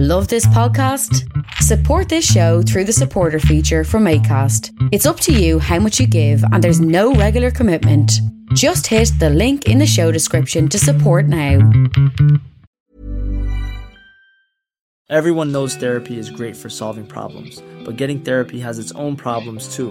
Love this podcast? Support this show through the supporter feature from ACAST. It's up to you how much you give, and there's no regular commitment. Just hit the link in the show description to support now. Everyone knows therapy is great for solving problems, but getting therapy has its own problems too,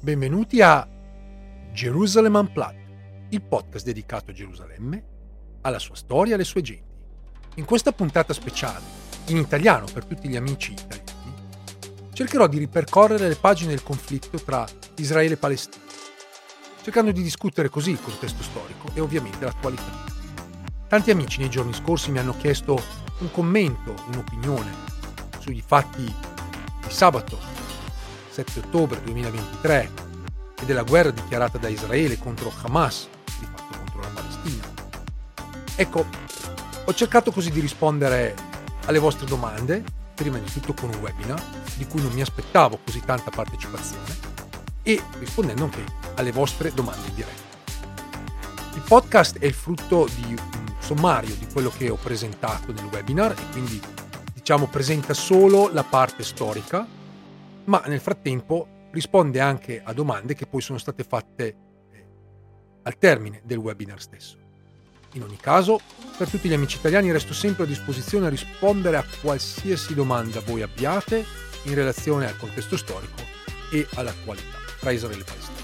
Benvenuti a Jerusalem Unplugged, il podcast dedicato a Gerusalemme, alla sua storia e alle sue genti. In questa puntata speciale, in italiano per tutti gli amici italiani, cercherò di ripercorrere le pagine del conflitto tra Israele e Palestina, cercando di discutere così il contesto storico e ovviamente l'attualità. Tanti amici nei giorni scorsi mi hanno chiesto un commento, un'opinione sugli fatti di sabato 7 ottobre 2023 e della guerra dichiarata da Israele contro Hamas, di fatto contro la Palestina. Ecco, ho cercato così di rispondere alle vostre domande, prima di tutto con un webinar, di cui non mi aspettavo così tanta partecipazione, e rispondendo anche alle vostre domande in diretta. Il podcast è il frutto di un sommario di quello che ho presentato nel webinar e quindi diciamo presenta solo la parte storica ma nel frattempo risponde anche a domande che poi sono state fatte eh, al termine del webinar stesso. In ogni caso, per tutti gli amici italiani resto sempre a disposizione a rispondere a qualsiasi domanda voi abbiate in relazione al contesto storico e all'attualità tra Israele e Palestina.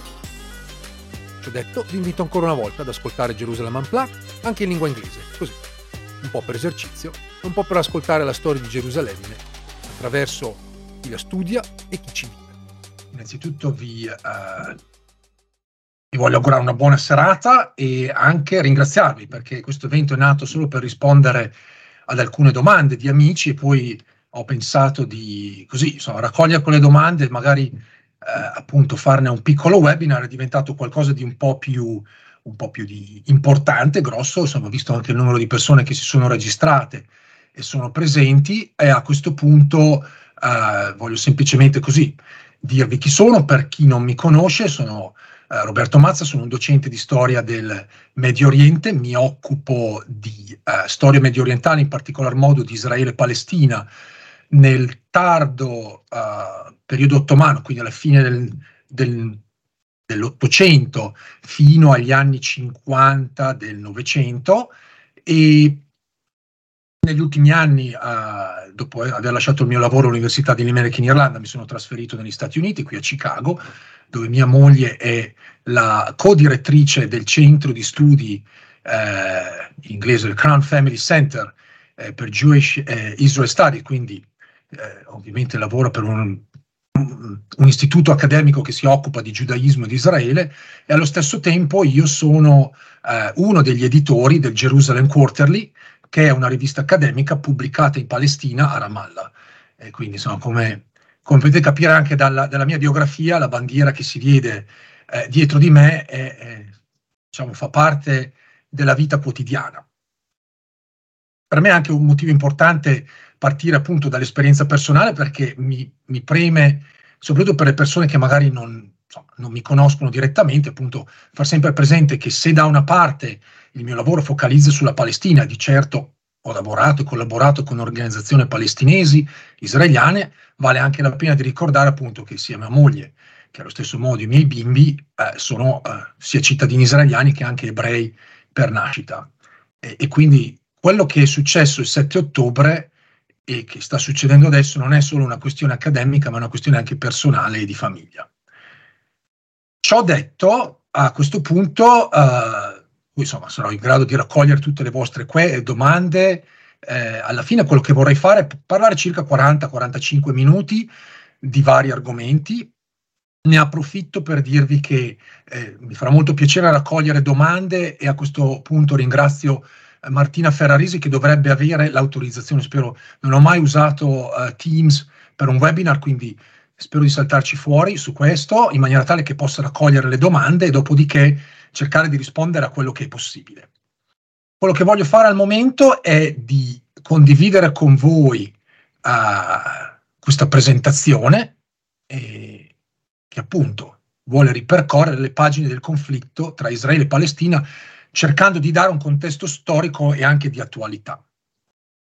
Ciò detto, vi invito ancora una volta ad ascoltare Jerusalem Unplugged anche in lingua inglese, così, un po' per esercizio un po' per ascoltare la storia di Gerusalemme attraverso chi la studia e chi ci vive. Innanzitutto vi, eh, vi voglio augurare una buona serata e anche ringraziarvi perché questo evento è nato solo per rispondere ad alcune domande di amici e poi ho pensato di così, insomma, raccogliere quelle domande e magari eh, appunto farne un piccolo webinar è diventato qualcosa di un po' più un po' più importante, grosso, insomma, visto anche il numero di persone che si sono registrate e sono presenti e a questo punto Uh, voglio semplicemente così dirvi chi sono, per chi non mi conosce, sono uh, Roberto Mazza, sono un docente di storia del Medio Oriente, mi occupo di uh, storia medio orientale, in particolar modo di Israele e Palestina, nel tardo periodo ottomano, quindi alla fine del, del, dell'Ottocento fino agli anni 50 del Novecento. E negli ultimi anni, uh, dopo aver lasciato il mio lavoro all'Università di Limerick in Irlanda, mi sono trasferito negli Stati Uniti, qui a Chicago, dove mia moglie è la co-direttrice del centro di studi eh, in inglese, il Crown Family Center eh, per Jewish eh, Israel Studies, quindi eh, ovviamente lavora per un, un, istituto accademico che si occupa di giudaismo di Israele e allo stesso tempo io sono eh, uno degli editori del Jerusalem Quarterly, che è una rivista accademica pubblicata in Palestina a Ramallah. E quindi, insomma, come, come potete capire anche dalla, dalla, mia biografia, la bandiera che si vede eh, dietro di me è, è, diciamo, fa parte della vita quotidiana. Per me è anche un motivo importante partire appunto dall'esperienza personale perché mi, mi preme, soprattutto per le persone che magari non, insomma, non mi conoscono direttamente, appunto far sempre presente che se da una parte il mio lavoro focalizza sulla Palestina, di certo ho lavorato e collaborato con organizzazioni palestinesi, israeliane, vale anche la pena di ricordare appunto che sia mia moglie che allo stesso modo i miei bimbi eh, sono eh, sia cittadini israeliani che anche ebrei per nascita. E, e, quindi quello che è successo il 7 ottobre e che sta succedendo adesso non è solo una questione accademica, ma una questione anche personale e di famiglia. Ciò detto, a questo punto, eh, insomma, sarò in grado di raccogliere tutte le vostre que- domande. Eh, alla fine quello che vorrei fare è parlare circa 40-45 minuti di vari argomenti ne approfitto per dirvi che eh, mi farà molto piacere raccogliere domande e a questo punto ringrazio eh, Martina Ferrarisi che dovrebbe avere l'autorizzazione, spero, non ho mai usato uh, Teams per un webinar, quindi spero di saltarci fuori su questo in maniera tale che possa raccogliere le domande e dopodiché cercare di rispondere a quello che è possibile. Quello che voglio fare al momento è di condividere con voi uh, questa presentazione. E, che appunto vuole ripercorrere le pagine del conflitto tra Israele e Palestina cercando di dare un contesto storico e anche di attualità.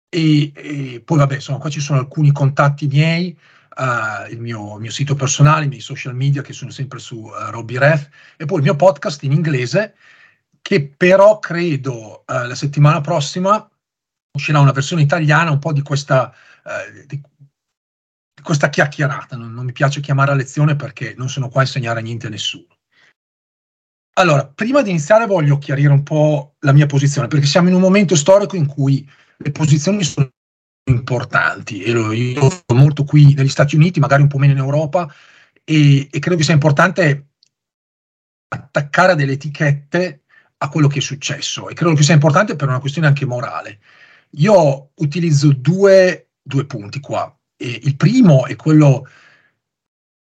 E, e poi vabbè, insomma, qua ci sono alcuni contatti miei, uh, il, mio, mio, sito personale, i miei social media che sono sempre su uh, Robbie Ref e poi il mio podcast in inglese che però credo uh, la settimana prossima uscirà una versione italiana un po' di questa, uh, di, questa chiacchierata, non, non mi piace chiamare a lezione perché non sono qua a insegnare niente a nessuno. Allora, prima di iniziare voglio chiarire un po' la mia posizione, perché siamo in un momento storico in cui le posizioni sono importanti e lo, io sono molto qui negli Stati Uniti, magari un po' meno in Europa, e, e credo che sia importante attaccare delle etichette a quello che è successo e credo che sia importante per una questione anche morale. Io utilizzo due, due punti qua. E il primo è quello,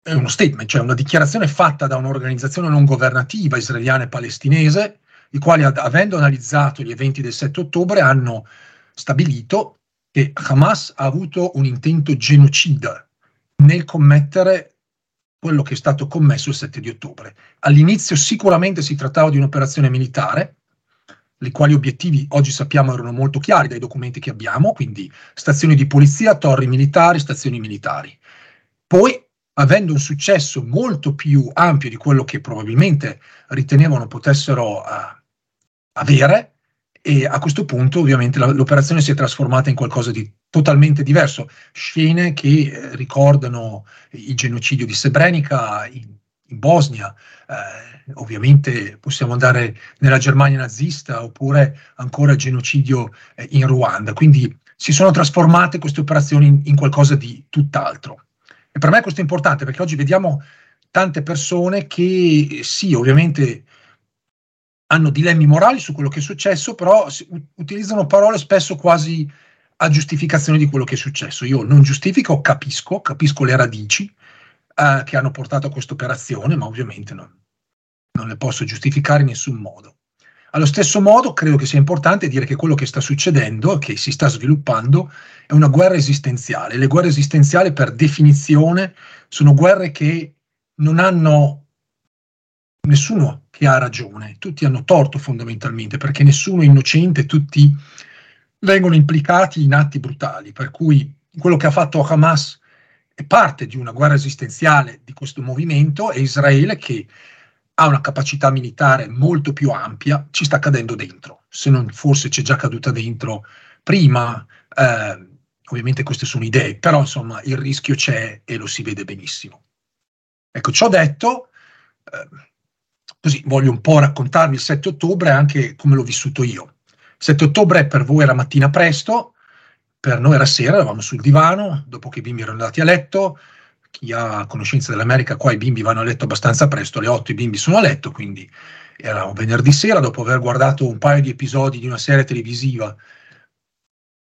è uno statement, cioè una dichiarazione fatta da un'organizzazione non governativa israeliana e palestinese, i quali avendo analizzato gli eventi del 7 ottobre hanno stabilito che Hamas ha avuto un intento genocida nel commettere quello che è stato commesso il 7 di ottobre. All'inizio sicuramente si trattava di un'operazione militare, i quali obiettivi oggi sappiamo erano molto chiari dai documenti che abbiamo, quindi stazioni di polizia, torri militari, stazioni militari. Poi, avendo un successo molto più ampio di quello che probabilmente ritenevano potessero uh, avere, e a questo punto ovviamente la, l'operazione si è trasformata in qualcosa di totalmente diverso. Scene che eh, ricordano il genocidio di Srebrenica in, in Bosnia, eh, ovviamente possiamo andare nella Germania nazista oppure ancora il genocidio eh, in Ruanda. Quindi si sono trasformate queste operazioni in, in qualcosa di tutt'altro. E per me questo è importante perché oggi vediamo tante persone che sì, ovviamente hanno dilemmi morali su quello che è successo, però utilizzano parole spesso quasi a giustificazione di quello che è successo. Io non giustifico, capisco, capisco le radici eh, che hanno portato a questa operazione, ma ovviamente non, non le posso giustificare in nessun modo. Allo stesso modo, credo che sia importante dire che quello che sta succedendo, che si sta sviluppando, è una guerra esistenziale. Le guerre esistenziali, per definizione, sono guerre che non hanno nessuno che ha ragione, tutti hanno torto fondamentalmente, perché nessuno è innocente, tutti vengono implicati in atti brutali, per cui quello che ha fatto Hamas è parte di una guerra esistenziale di questo movimento e Israele che ha una capacità militare molto più ampia, ci sta cadendo dentro. Se non forse c'è già caduta dentro prima, eh, ovviamente queste sono idee, però insomma il rischio c'è e lo si vede benissimo. Ecco, ciò detto, eh, così voglio un po' raccontarvi il 7 ottobre anche come l'ho vissuto io. Il 7 ottobre per voi era mattina presto, per noi era sera, eravamo sul divano, dopo che i bimbi erano andati a letto, chi ha conoscenza dell'America, qua i bimbi vanno a letto abbastanza presto, alle 8 i bimbi sono a letto, quindi era un venerdì sera, dopo aver guardato un paio di episodi di una serie televisiva,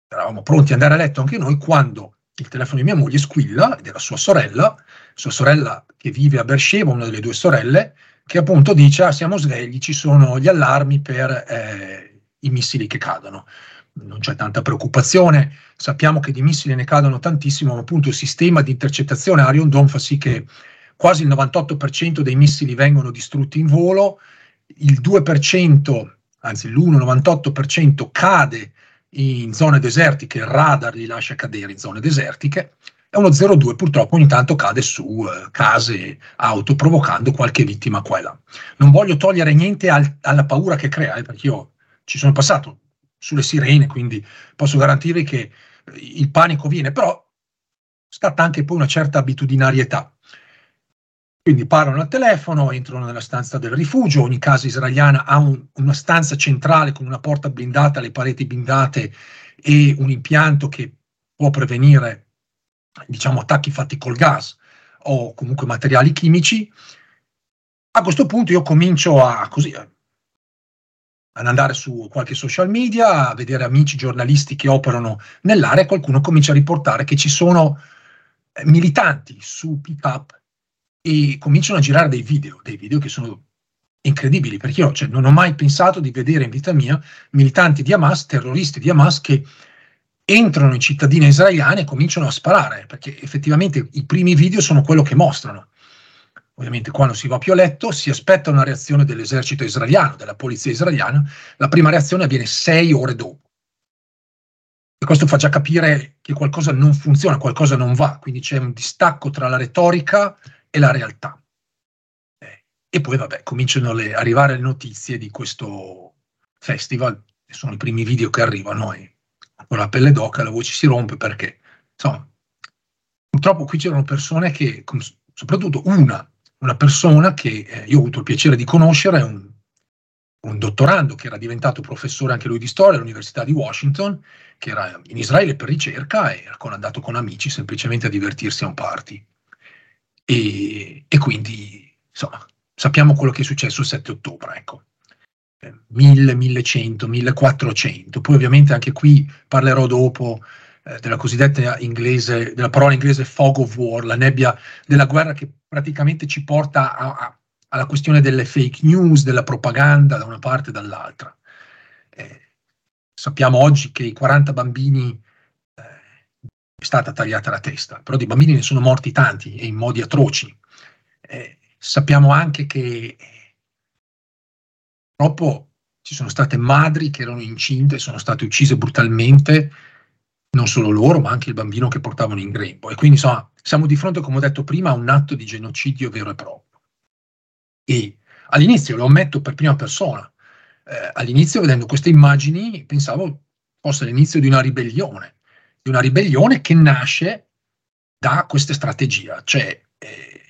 eravamo pronti ad andare a letto anche noi, quando il telefono di mia moglie squilla, ed era sua sorella, sua sorella che vive a Beersheba, una delle due sorelle, che appunto dice, ah, siamo svegli, ci sono gli allarmi per eh, i missili che cadono. non c'è tanta preoccupazione, sappiamo che di missili ne cadono tantissimo, ma appunto il sistema di intercettazione Iron Dome fa sì che quasi il 98% dei missili vengono distrutti in volo, il 2%, anzi l'1,98% cade in zone desertiche, il radar li lascia cadere in zone desertiche, e uno 0,2 purtroppo ogni tanto cade su eh, case, auto, provocando qualche vittima qua e là. Non voglio togliere niente al, alla paura che crea, eh, perché io ci sono passato sulle sirene, quindi posso garantirvi che il panico viene, però scatta anche poi una certa abitudinarietà. Quindi parlano al telefono, entrano nella stanza del rifugio, ogni casa israeliana ha un, una stanza centrale con una porta blindata, le pareti blindate e un impianto che può prevenire diciamo, attacchi fatti col gas o comunque materiali chimici. A questo punto io comincio a, così, ad andare su qualche social media, a vedere amici giornalisti che operano nell'area qualcuno comincia a riportare che ci sono eh, militanti su pick-up e cominciano a girare dei video, dei video che sono incredibili, perché io cioè, non ho mai pensato di vedere in vita mia militanti di Hamas, terroristi di Hamas che entrano in cittadine israeliane e cominciano a sparare, perché effettivamente i primi video sono quello che mostrano. Ovviamente quando si va più a letto si aspetta una reazione dell'esercito israeliano, della polizia israeliana, la prima reazione avviene sei ore dopo. E questo fa già capire che qualcosa non funziona, qualcosa non va, quindi c'è un distacco tra la retorica e la realtà. Eh, e poi, vabbè, cominciano le, arrivare le notizie di questo festival, sono i primi video che arrivano e con la pelle d'oca la voce si rompe perché, insomma, purtroppo qui c'erano persone che, soprattutto una, una persona che eh, io ho avuto il piacere di conoscere, un, un dottorando che era diventato professore anche lui di storia all'Università di Washington, che era in Israele per ricerca e era andato con amici semplicemente a divertirsi a un party. E, e quindi, insomma, sappiamo quello che è successo il 7 ottobre, ecco. 1000, 1100, 1400. Poi ovviamente anche qui parlerò dopo eh, della cosiddetta inglese, della parola inglese fog of war, la nebbia della guerra che praticamente ci porta a, a, alla questione delle fake news, della propaganda da una parte e dall'altra. Eh, sappiamo oggi che i 40 bambini è stata tagliata la testa, però di bambini ne sono morti tanti e in modi atroci. Eh, sappiamo anche che purtroppo ci sono state madri che erano incinte e sono state uccise brutalmente, non solo loro, ma anche il bambino che portavano in grembo. E quindi insomma, siamo di fronte, come ho detto prima, a un atto di genocidio vero e proprio. E all'inizio lo ammetto per prima persona. Eh, all'inizio, vedendo queste immagini, pensavo fosse l'inizio di una ribellione di una ribellione che nasce da questa strategia, cioè eh,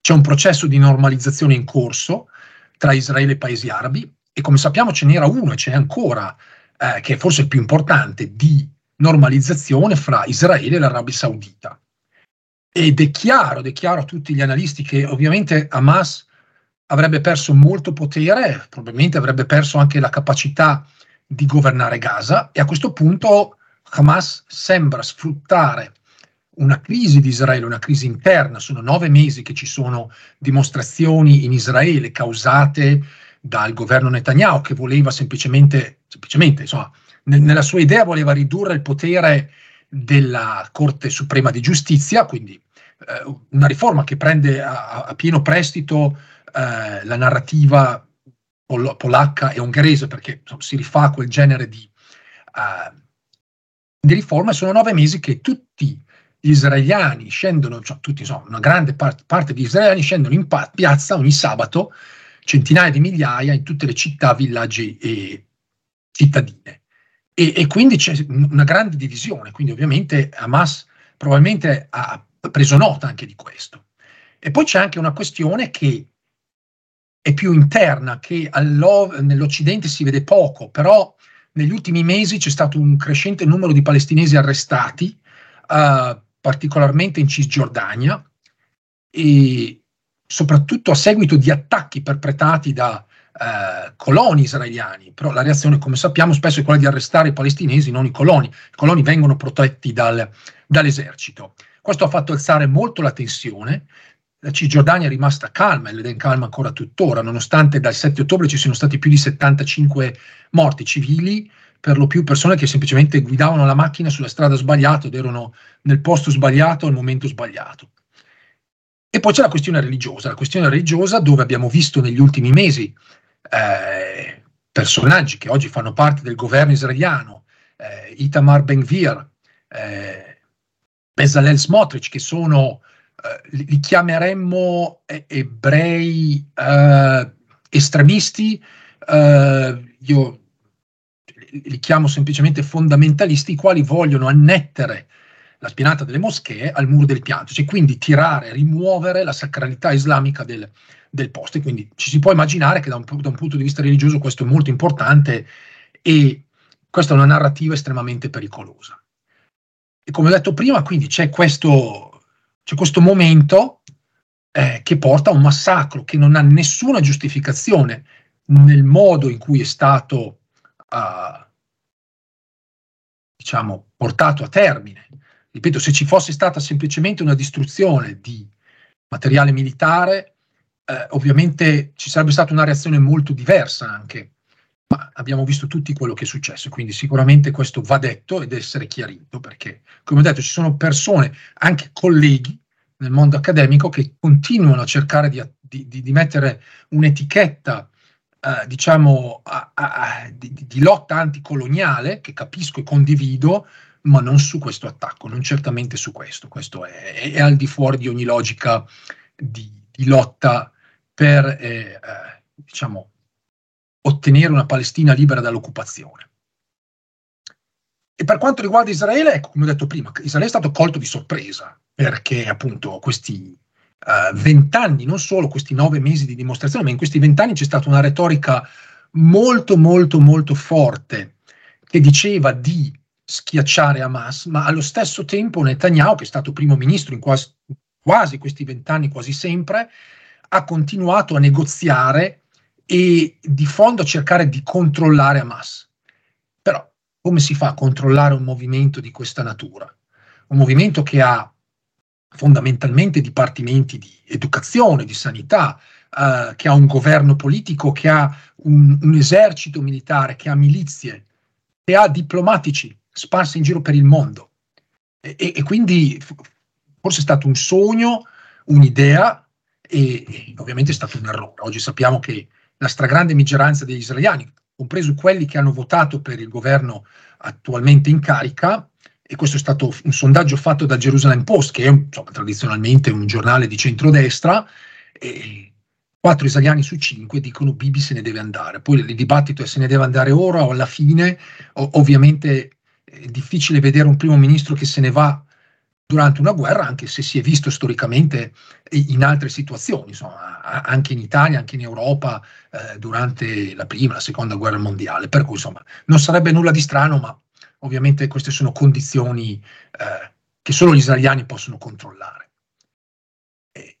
c'è un processo di normalizzazione in corso tra Israele e paesi arabi e come sappiamo ce n'era uno e c'è ancora, eh, che è forse il più importante, di normalizzazione fra Israele e l'Arabia Saudita. Ed è chiaro, ed è chiaro a tutti gli analisti che ovviamente Hamas avrebbe perso molto potere, probabilmente avrebbe perso anche la capacità di governare Gaza e a questo punto Hamas sembra sfruttare una crisi di Israele, una crisi interna, sono nove mesi che ci sono dimostrazioni in Israele causate dal governo Netanyahu che voleva semplicemente, semplicemente insomma, nel, nella sua idea voleva ridurre il potere della Corte Suprema di Giustizia, quindi eh, una riforma che prende a, a pieno prestito eh, la narrativa pol- polacca e ungherese perché insomma, si rifà a quel genere di... Uh, di riforma. Sono nove mesi che tutti gli israeliani scendono, cioè tutti, insomma, una grande parte, parte degli israeliani scendono in pa- piazza ogni sabato, centinaia di migliaia in tutte le città, villaggi e cittadine. E, e quindi c'è una grande divisione, quindi ovviamente Hamas probabilmente ha preso nota anche di questo. E poi c'è anche una questione che è più interna, che nell'Occidente si vede poco, però negli ultimi mesi c'è stato un crescente numero di palestinesi arrestati, uh, particolarmente in Cisgiordania, e soprattutto a seguito di attacchi perpetrati da uh, coloni israeliani. Però la reazione, come sappiamo, spesso è quella di arrestare i palestinesi, non i coloni. I coloni vengono protetti dal, dall'esercito. Questo ha fatto alzare molto la tensione la Cisgiordania è rimasta calma ed è calma ancora tuttora, nonostante dal 7 ottobre ci siano stati più di 75 morti civili, per lo più persone che semplicemente guidavano la macchina sulla strada sbagliata ed erano nel posto sbagliato al momento sbagliato. E poi c'è la questione religiosa, la questione religiosa dove abbiamo visto negli ultimi mesi eh, personaggi che oggi fanno parte del governo israeliano, eh, Itamar Ben-Gvir, eh, Bezalel Smotrich, che sono, eh, li, chiameremmo ebrei eh, estremisti, eh, io li chiamo semplicemente fondamentalisti, i quali vogliono annettere la spianata delle moschee al muro del pianto, cioè quindi tirare, rimuovere la sacralità islamica del, del posto. E quindi ci si può immaginare che da un, da un, punto di vista religioso questo è molto importante e questa è una narrativa estremamente pericolosa. E come ho detto prima, quindi c'è questo, c'è questo momento eh, che porta a un massacro che non ha nessuna giustificazione nel modo in cui è stato uh, diciamo, portato a termine. Ripeto, se ci fosse stata semplicemente una distruzione di materiale militare, eh, ovviamente ci sarebbe stata una reazione molto diversa anche, ma abbiamo visto tutti quello che è successo, quindi sicuramente questo va detto ed essere chiarito, perché come ho detto ci sono persone, anche colleghi nel mondo accademico, che continuano a cercare di, di, di mettere un'etichetta eh, diciamo, a, a, di, di, lotta anticoloniale, che capisco e condivido, ma non su questo attacco, non certamente su questo. Questo è, è, è al di fuori di ogni logica di, di lotta per, eh, eh, diciamo, ottenere una Palestina libera dall'occupazione. E per quanto riguarda Israele, ecco, come ho detto prima, Israele è stato colto di sorpresa, perché appunto questi vent'anni, non solo questi nove mesi di dimostrazione, ma in questi vent'anni c'è stata una retorica molto, molto, molto forte che diceva di schiacciare Hamas, ma allo stesso tempo Netanyahu, che è stato primo ministro in quasi, quasi questi vent'anni, quasi sempre, ha continuato a negoziare e di fondo a cercare di controllare Hamas. Però come si fa a controllare un movimento di questa natura? Un movimento che ha fondamentalmente dipartimenti di educazione, di sanità, eh, che ha un governo politico, che ha un, un, esercito militare, che ha milizie, che ha diplomatici sparsi in giro per il mondo. E, e, e quindi forse è stato un sogno, un'idea e, e ovviamente è stato un errore. Oggi sappiamo che la stragrande maggioranza degli israeliani, compreso quelli che hanno votato per il governo attualmente in carica, e questo è stato un sondaggio fatto da Jerusalem Post, che è insomma, tradizionalmente un giornale di centrodestra, e quattro israeliani su cinque dicono Bibi se ne deve andare. Poi il dibattito è se ne deve andare ora o alla fine, o, ovviamente è difficile vedere un primo ministro che se ne va durante una guerra, anche se si è visto storicamente in altre situazioni, insomma, anche in Italia, anche in Europa, eh, durante la prima la seconda guerra mondiale. Per cui, insomma, non sarebbe nulla di strano, ma ovviamente queste sono condizioni eh, che solo gli israeliani possono controllare. E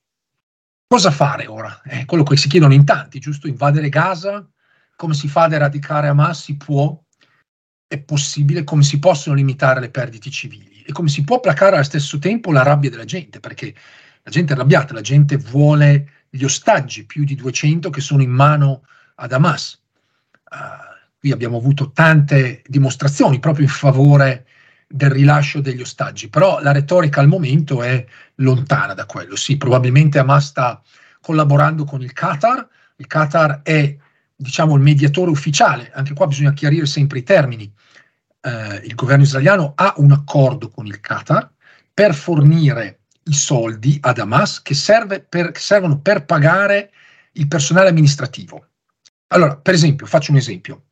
cosa fare ora? È quello che si chiedono in tanti, giusto? Invadere Gaza? Come si fa ad eradicare Hamas? Si può? È possibile? Come si possono limitare le perdite civili? e come si può placare allo stesso tempo la rabbia della gente, perché la gente è arrabbiata, la gente vuole gli ostaggi, più di 200 che sono in mano ad Hamas. Uh, qui abbiamo avuto tante dimostrazioni proprio in favore del rilascio degli ostaggi, però la retorica al momento è lontana da quello. Sì, probabilmente Hamas sta collaborando con il Qatar, il Qatar è diciamo il mediatore ufficiale, anche qua bisogna chiarire sempre i termini eh, il governo israeliano ha un accordo con il Qatar per fornire i soldi ad Hamas che, serve per, che servono per pagare il personale amministrativo. Allora, per esempio, faccio un esempio.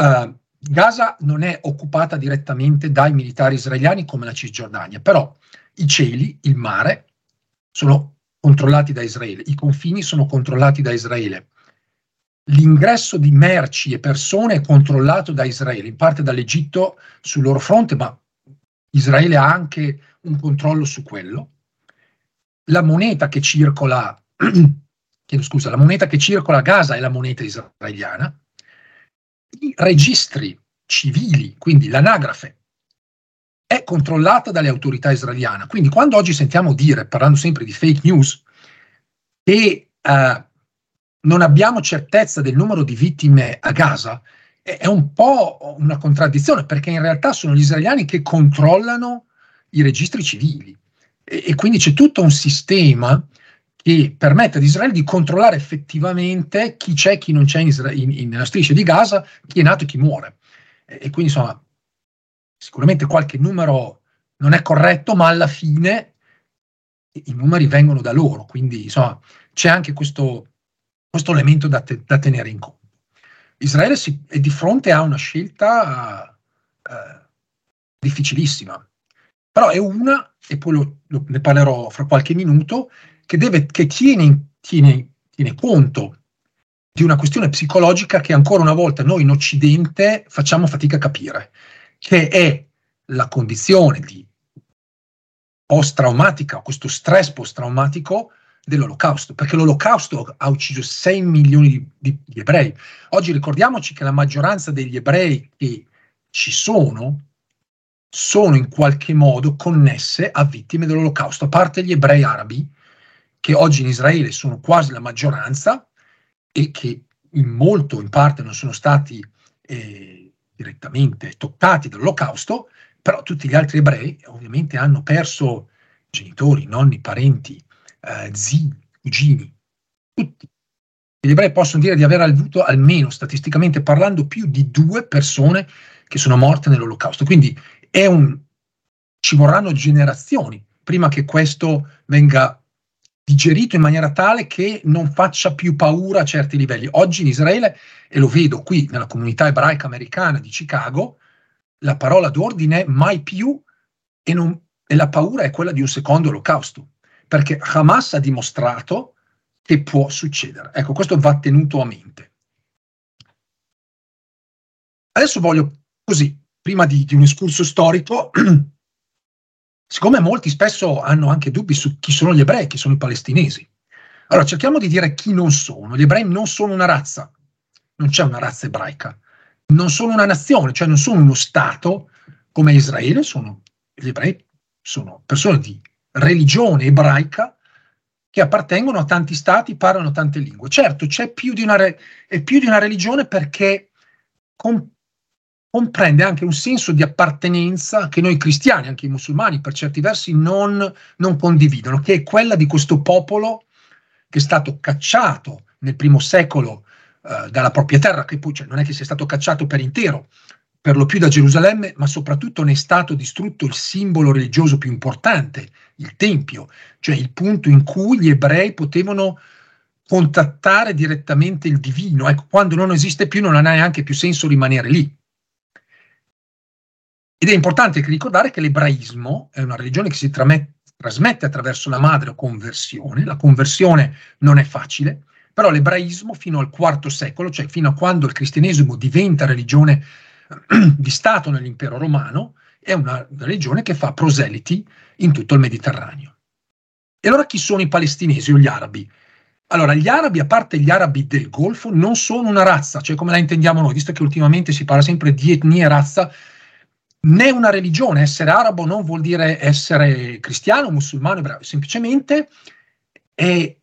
Uh, Gaza non è occupata direttamente dai militari israeliani come la Cisgiordania, però i cieli, il mare, sono controllati da Israele, i confini sono controllati da Israele l'ingresso di merci e persone è controllato da Israele, in parte dall'Egitto sul loro fronte, ma Israele ha anche un controllo su quello. La moneta che circola, chiedo scusa, la moneta che circola a Gaza è la moneta israeliana. I registri civili, quindi l'anagrafe, è controllata dalle autorità israeliane. Quindi quando oggi sentiamo dire, parlando sempre di fake news, che uh, non abbiamo certezza del numero di vittime a Gaza, è un po' una contraddizione perché in realtà sono gli israeliani che controllano i registri civili e, e quindi c'è tutto un sistema che permette ad Israele di controllare effettivamente chi c'è, chi non c'è in Isra- in, in, nella striscia di Gaza, chi è nato e chi muore. E, e, quindi insomma, sicuramente qualche numero non è corretto, ma alla fine i numeri vengono da loro, quindi insomma c'è anche questo, questo elemento da, te, da, tenere in conto. Israele si, è di fronte a una scelta eh, difficilissima, però è una, e poi lo, lo, ne parlerò fra qualche minuto, che, deve, che tiene, tiene, tiene conto di una questione psicologica che ancora una volta noi in Occidente facciamo fatica a capire, che è la condizione di post-traumatica, questo stress post-traumatico dell'olocausto, perché l'olocausto ha ucciso 6 milioni di, di, di, ebrei. Oggi ricordiamoci che la maggioranza degli ebrei che ci sono sono in qualche modo connesse a vittime dell'olocausto, a parte gli ebrei arabi, che oggi in Israele sono quasi la maggioranza e che in molto, in parte, non sono stati eh, direttamente toccati dall'olocausto, però tutti gli altri ebrei ovviamente hanno perso genitori, nonni, parenti, eh, zii, cugini, tutti. Gli ebrei possono dire di aver avuto almeno statisticamente parlando più di due persone che sono morte nell'olocausto. Quindi un, ci vorranno generazioni prima che questo venga digerito in maniera tale che non faccia più paura a certi livelli. Oggi in Israele, e lo vedo qui nella comunità ebraica americana di Chicago, la parola d'ordine è mai più e, non, e la paura è quella di un secondo olocausto, perché Hamas ha dimostrato che può succedere. Ecco, questo va tenuto a mente. Adesso voglio così, prima di, di un escurso storico, siccome molti spesso hanno anche dubbi su chi sono gli ebrei, chi sono i palestinesi, allora cerchiamo di dire chi non sono. Gli ebrei non sono una razza, non c'è una razza ebraica, non sono una nazione, cioè non sono uno Stato come Israele, sono, gli ebrei sono persone di religione ebraica che appartengono a tanti stati, parlano tante lingue. Certo, c'è più di una, re, più di una religione perché con, comprende anche un senso di appartenenza che noi cristiani, anche i musulmani per certi versi, non, non condividono, che è quella di questo popolo che è stato cacciato nel primo secolo eh, dalla propria terra, che poi cioè, non è che sia stato cacciato per intero, per lo più da Gerusalemme, ma soprattutto ne è stato distrutto il simbolo religioso più importante, il Tempio, cioè il punto in cui gli ebrei potevano contattare direttamente il divino. Ecco, quando non esiste più non ha neanche più senso rimanere lì. Ed è importante ricordare che l'ebraismo è una religione che si trasmette attraverso la madre o conversione. La conversione non è facile, però l'ebraismo fino al IV secolo, cioè fino a quando il cristianesimo diventa religione di Stato nell'impero romano, è una religione che fa proseliti in tutto il Mediterraneo. E allora chi sono i palestinesi o gli arabi? Allora, gli arabi, a parte gli arabi del Golfo, non sono una razza, cioè come la intendiamo noi, visto che ultimamente si parla sempre di etnia e razza, né una religione, essere arabo non vuol dire essere cristiano, musulmano, ebreo, semplicemente è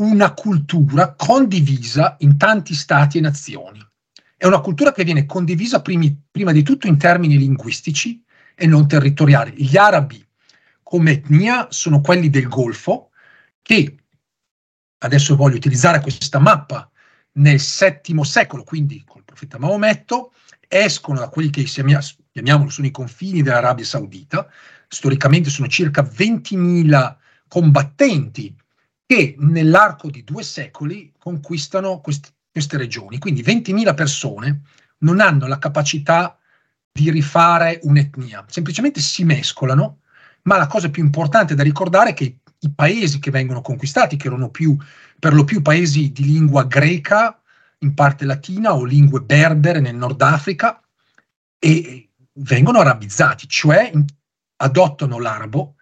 una cultura condivisa in tanti stati e nazioni. È una cultura che viene condivisa primi, prima di tutto in termini linguistici e non territoriali. Gli arabi come etnia sono quelli del Golfo che, adesso voglio utilizzare questa mappa, nel VII secolo, quindi col profeta Maometto, escono da quelli che chiamiamolo sono i confini dell'Arabia Saudita, storicamente sono circa 20.000 combattenti che nell'arco di due secoli conquistano questi, queste regioni. Quindi 20.000 persone non hanno la capacità di rifare un'etnia, semplicemente si mescolano, ma la cosa più importante da ricordare è che i paesi che vengono conquistati, che erano più, per lo più paesi di lingua greca, in parte latina o lingue berbere nel Nord Africa, e vengono arabizzati, cioè adottano l'arabo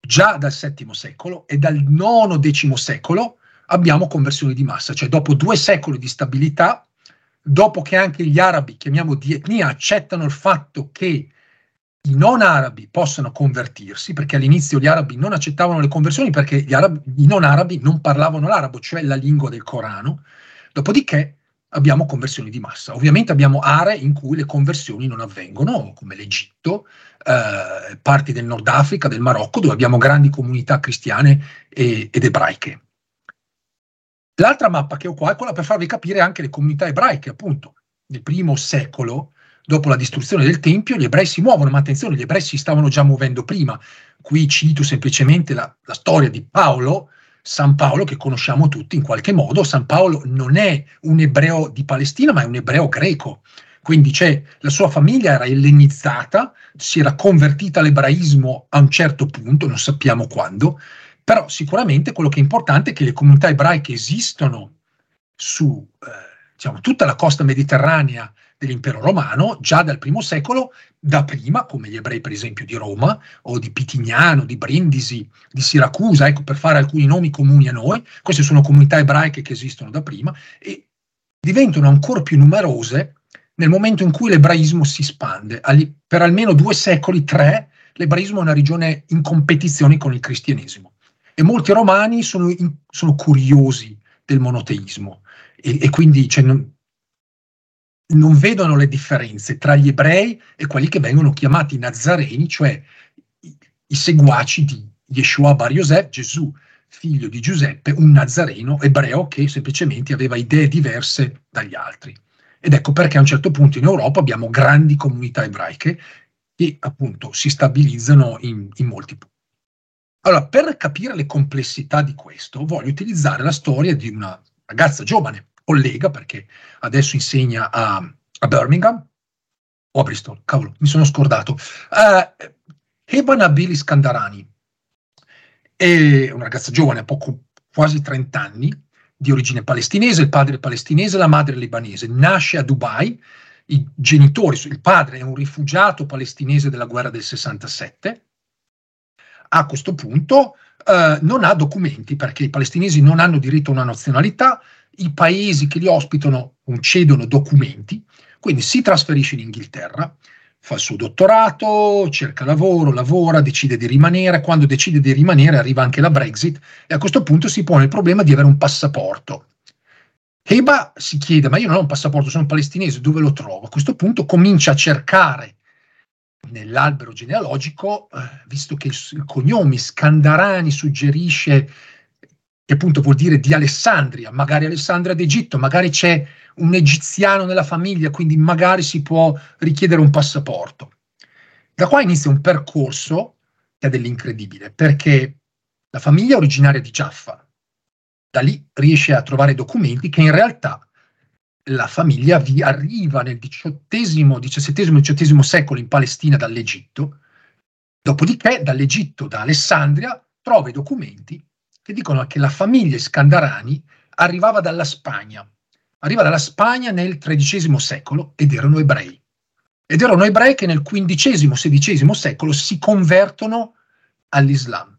già dal VII secolo e dal IX-X secolo abbiamo conversioni di massa, cioè dopo due secoli di stabilità, dopo che anche gli arabi, chiamiamo di etnia, accettano il fatto che i non arabi possano convertirsi, perché all'inizio gli arabi non accettavano le conversioni perché arabi, i non arabi non parlavano l'arabo, cioè la lingua del Corano, dopodiché abbiamo conversioni di massa. Ovviamente abbiamo aree in cui le conversioni non avvengono, come l'Egitto, eh, parti del Nord Africa, del Marocco, dove abbiamo grandi comunità cristiane e, ed ebraiche. L'altra mappa che ho qua è quella per farvi capire anche le comunità ebraiche, appunto. Nel primo secolo, dopo la distruzione del Tempio, gli ebrei si muovono, ma attenzione, gli ebrei si stavano già muovendo prima. Qui cito semplicemente la, la storia di Paolo, San Paolo che conosciamo tutti in qualche modo. San Paolo non è un ebreo di Palestina, ma è un ebreo greco. Quindi la sua famiglia era ellenizzata, si era convertita all'ebraismo a un certo punto, non sappiamo quando, però sicuramente quello che è importante è che le comunità ebraiche esistono su eh, diciamo, tutta la costa mediterranea dell'impero romano già dal primo secolo, da prima, come gli ebrei per esempio di Roma o di Pitignano, di Brindisi, di Siracusa, ecco per fare alcuni nomi comuni a noi, queste sono comunità ebraiche che esistono da prima e diventano ancora più numerose nel momento in cui l'ebraismo si espande. Per almeno due secoli, tre, l'ebraismo è una regione in competizione con il cristianesimo. E molti romani sono, in, sono curiosi del monoteismo e, e quindi cioè, non, non, vedono le differenze tra gli ebrei e quelli che vengono chiamati nazareni, cioè i, seguaci di Yeshua Bar Yosef, Gesù, figlio di Giuseppe, un nazareno ebreo che semplicemente aveva idee diverse dagli altri. Ed ecco perché a un certo punto in Europa abbiamo grandi comunità ebraiche che appunto si stabilizzano in, in molti punti. Allora, per capire le complessità di questo, voglio utilizzare la storia di una ragazza giovane, collega, perché adesso insegna a, a Birmingham. O a Bristol, cavolo, mi sono scordato. Uh, Heba Nabil Iskandarani è una ragazza giovane, poco, quasi 30 anni, di origine palestinese, il padre è palestinese, la madre è libanese, nasce a Dubai, i genitori, il padre è un rifugiato palestinese della guerra del 67, a questo punto eh, non ha documenti perché i palestinesi non hanno diritto a una nazionalità, i paesi che li ospitano concedono documenti, quindi si trasferisce in Inghilterra, fa il suo dottorato, cerca lavoro, lavora, decide di rimanere, quando decide di rimanere arriva anche la Brexit e a questo punto si pone il problema di avere un passaporto. Heba si chiede, ma io non ho un passaporto, sono palestinese, dove lo trovo? A questo punto comincia a cercare nell'albero genealogico, eh, visto che il, il cognome Scandarani suggerisce che appunto vuol dire di Alessandria, magari Alessandria d'Egitto, magari c'è un egiziano nella famiglia, quindi magari si può richiedere un passaporto. Da qua inizia un percorso che ha dell'incredibile, perché la famiglia è originaria di Jaffa, da lì riesce a trovare documenti che in realtà la famiglia vi arriva nel XVIII, XVII, XVIII secolo in Palestina dall'Egitto, dopodiché dall'Egitto, da Alessandria, trova i documenti che dicono che la famiglia Scandarani arrivava dalla Spagna, arriva dalla Spagna nel XIII secolo ed erano ebrei. Ed erano ebrei che nel XV-XVI secolo si convertono all'Islam.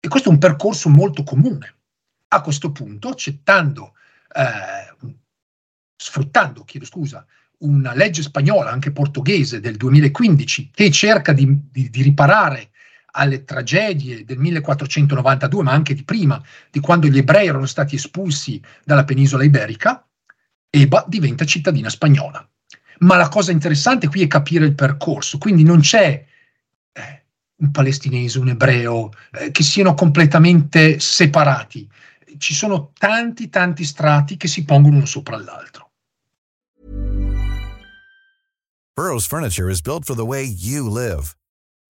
E questo è un percorso molto comune. A questo punto, accettando, eh, sfruttando, chiedo scusa, una legge spagnola, anche portoghese, del 2015, che cerca di, di, di riparare alle tragedie del 1492, ma anche di prima, di quando gli ebrei erano stati espulsi dalla penisola iberica, Eba diventa cittadina spagnola. Ma la cosa interessante qui è capire il percorso, quindi non c'è eh, un palestinese, un ebreo, eh, che siano completamente separati. Ci sono tanti, tanti strati che si pongono uno sopra l'altro. Burroughs Furniture is built for the way you live.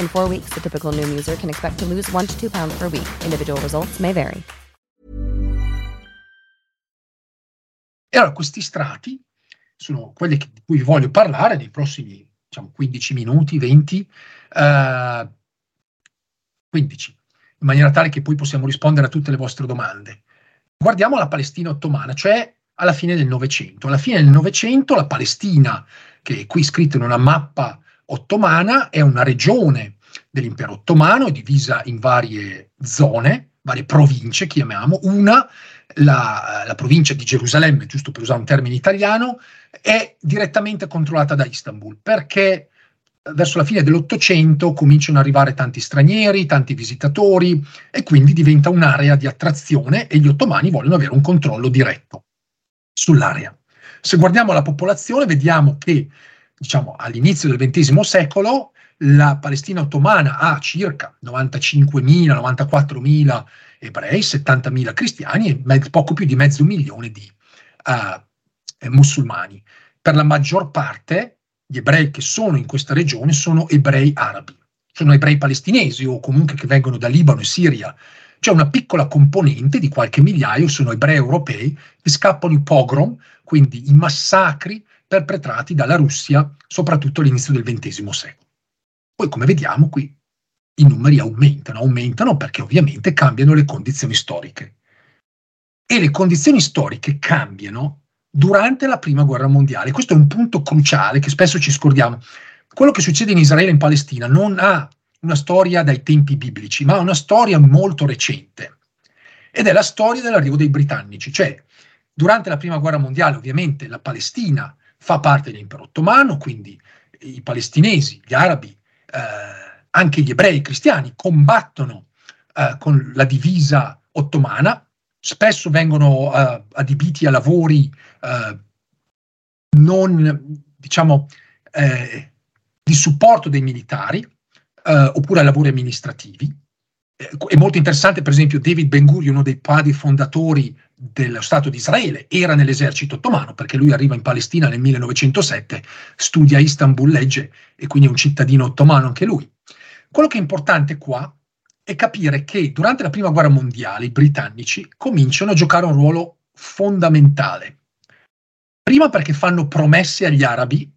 In four weeks, the typical Noom user can expect to lose one to two pounds per week. Individual results may vary. E allora questi strati sono quelli di cui vi voglio parlare nei prossimi diciamo, 15 minuti, 20, eh, 15, in maniera tale che poi possiamo rispondere a tutte le vostre domande. Guardiamo la Palestina ottomana, cioè alla fine del Novecento. Alla fine del Novecento la Palestina, che è qui scritta in una mappa ottomana, è una regione dell'impero ottomano, è divisa in varie zone, varie province, chiamiamo. Una, la, la provincia di Gerusalemme, giusto per usare un termine italiano, è direttamente controllata da Istanbul, perché verso la fine dell'Ottocento cominciano ad arrivare tanti stranieri, tanti visitatori e quindi diventa un'area di attrazione e gli ottomani vogliono avere un controllo diretto sull'area. Se guardiamo la popolazione vediamo che diciamo, all'inizio del XX secolo la Palestina ottomana ha circa 95.000, 94.000 ebrei, 70.000 cristiani e me- poco più di mezzo milione di eh, musulmani. Per la maggior parte gli ebrei che sono in questa regione sono ebrei arabi, sono ebrei palestinesi o comunque che vengono da Libano e Siria. C'è una piccola componente di qualche migliaio, sono ebrei europei, che scappano i pogrom, quindi i massacri perpetrati dalla Russia, soprattutto all'inizio del XX secolo. Poi, come vediamo qui, i numeri aumentano, aumentano perché ovviamente cambiano le condizioni storiche. E le condizioni storiche cambiano durante la prima guerra mondiale. Questo è un punto cruciale che spesso ci scordiamo. Quello che succede in Israele e in Palestina non ha una storia dai tempi biblici, ma ha una storia molto recente. Ed è la storia dell'arrivo dei britannici, cioè durante la prima guerra mondiale ovviamente la Palestina fa parte dell'impero ottomano, quindi i palestinesi, gli arabi, eh, anche gli ebrei cristiani combattono eh, con la divisa ottomana, spesso vengono eh, adibiti a lavori eh, non, diciamo, eh, di supporto dei militari eh, oppure a lavori amministrativi. È molto interessante, per esempio, David Ben Gurion, uno dei padri fondatori dello Stato di Israele, era nell'esercito ottomano perché lui arriva in Palestina nel 1907, studia Istanbul, legge e quindi è un cittadino ottomano anche lui. Quello che è importante qua è capire che durante la prima guerra mondiale i britannici cominciano a giocare un ruolo fondamentale. Prima perché fanno promesse agli arabi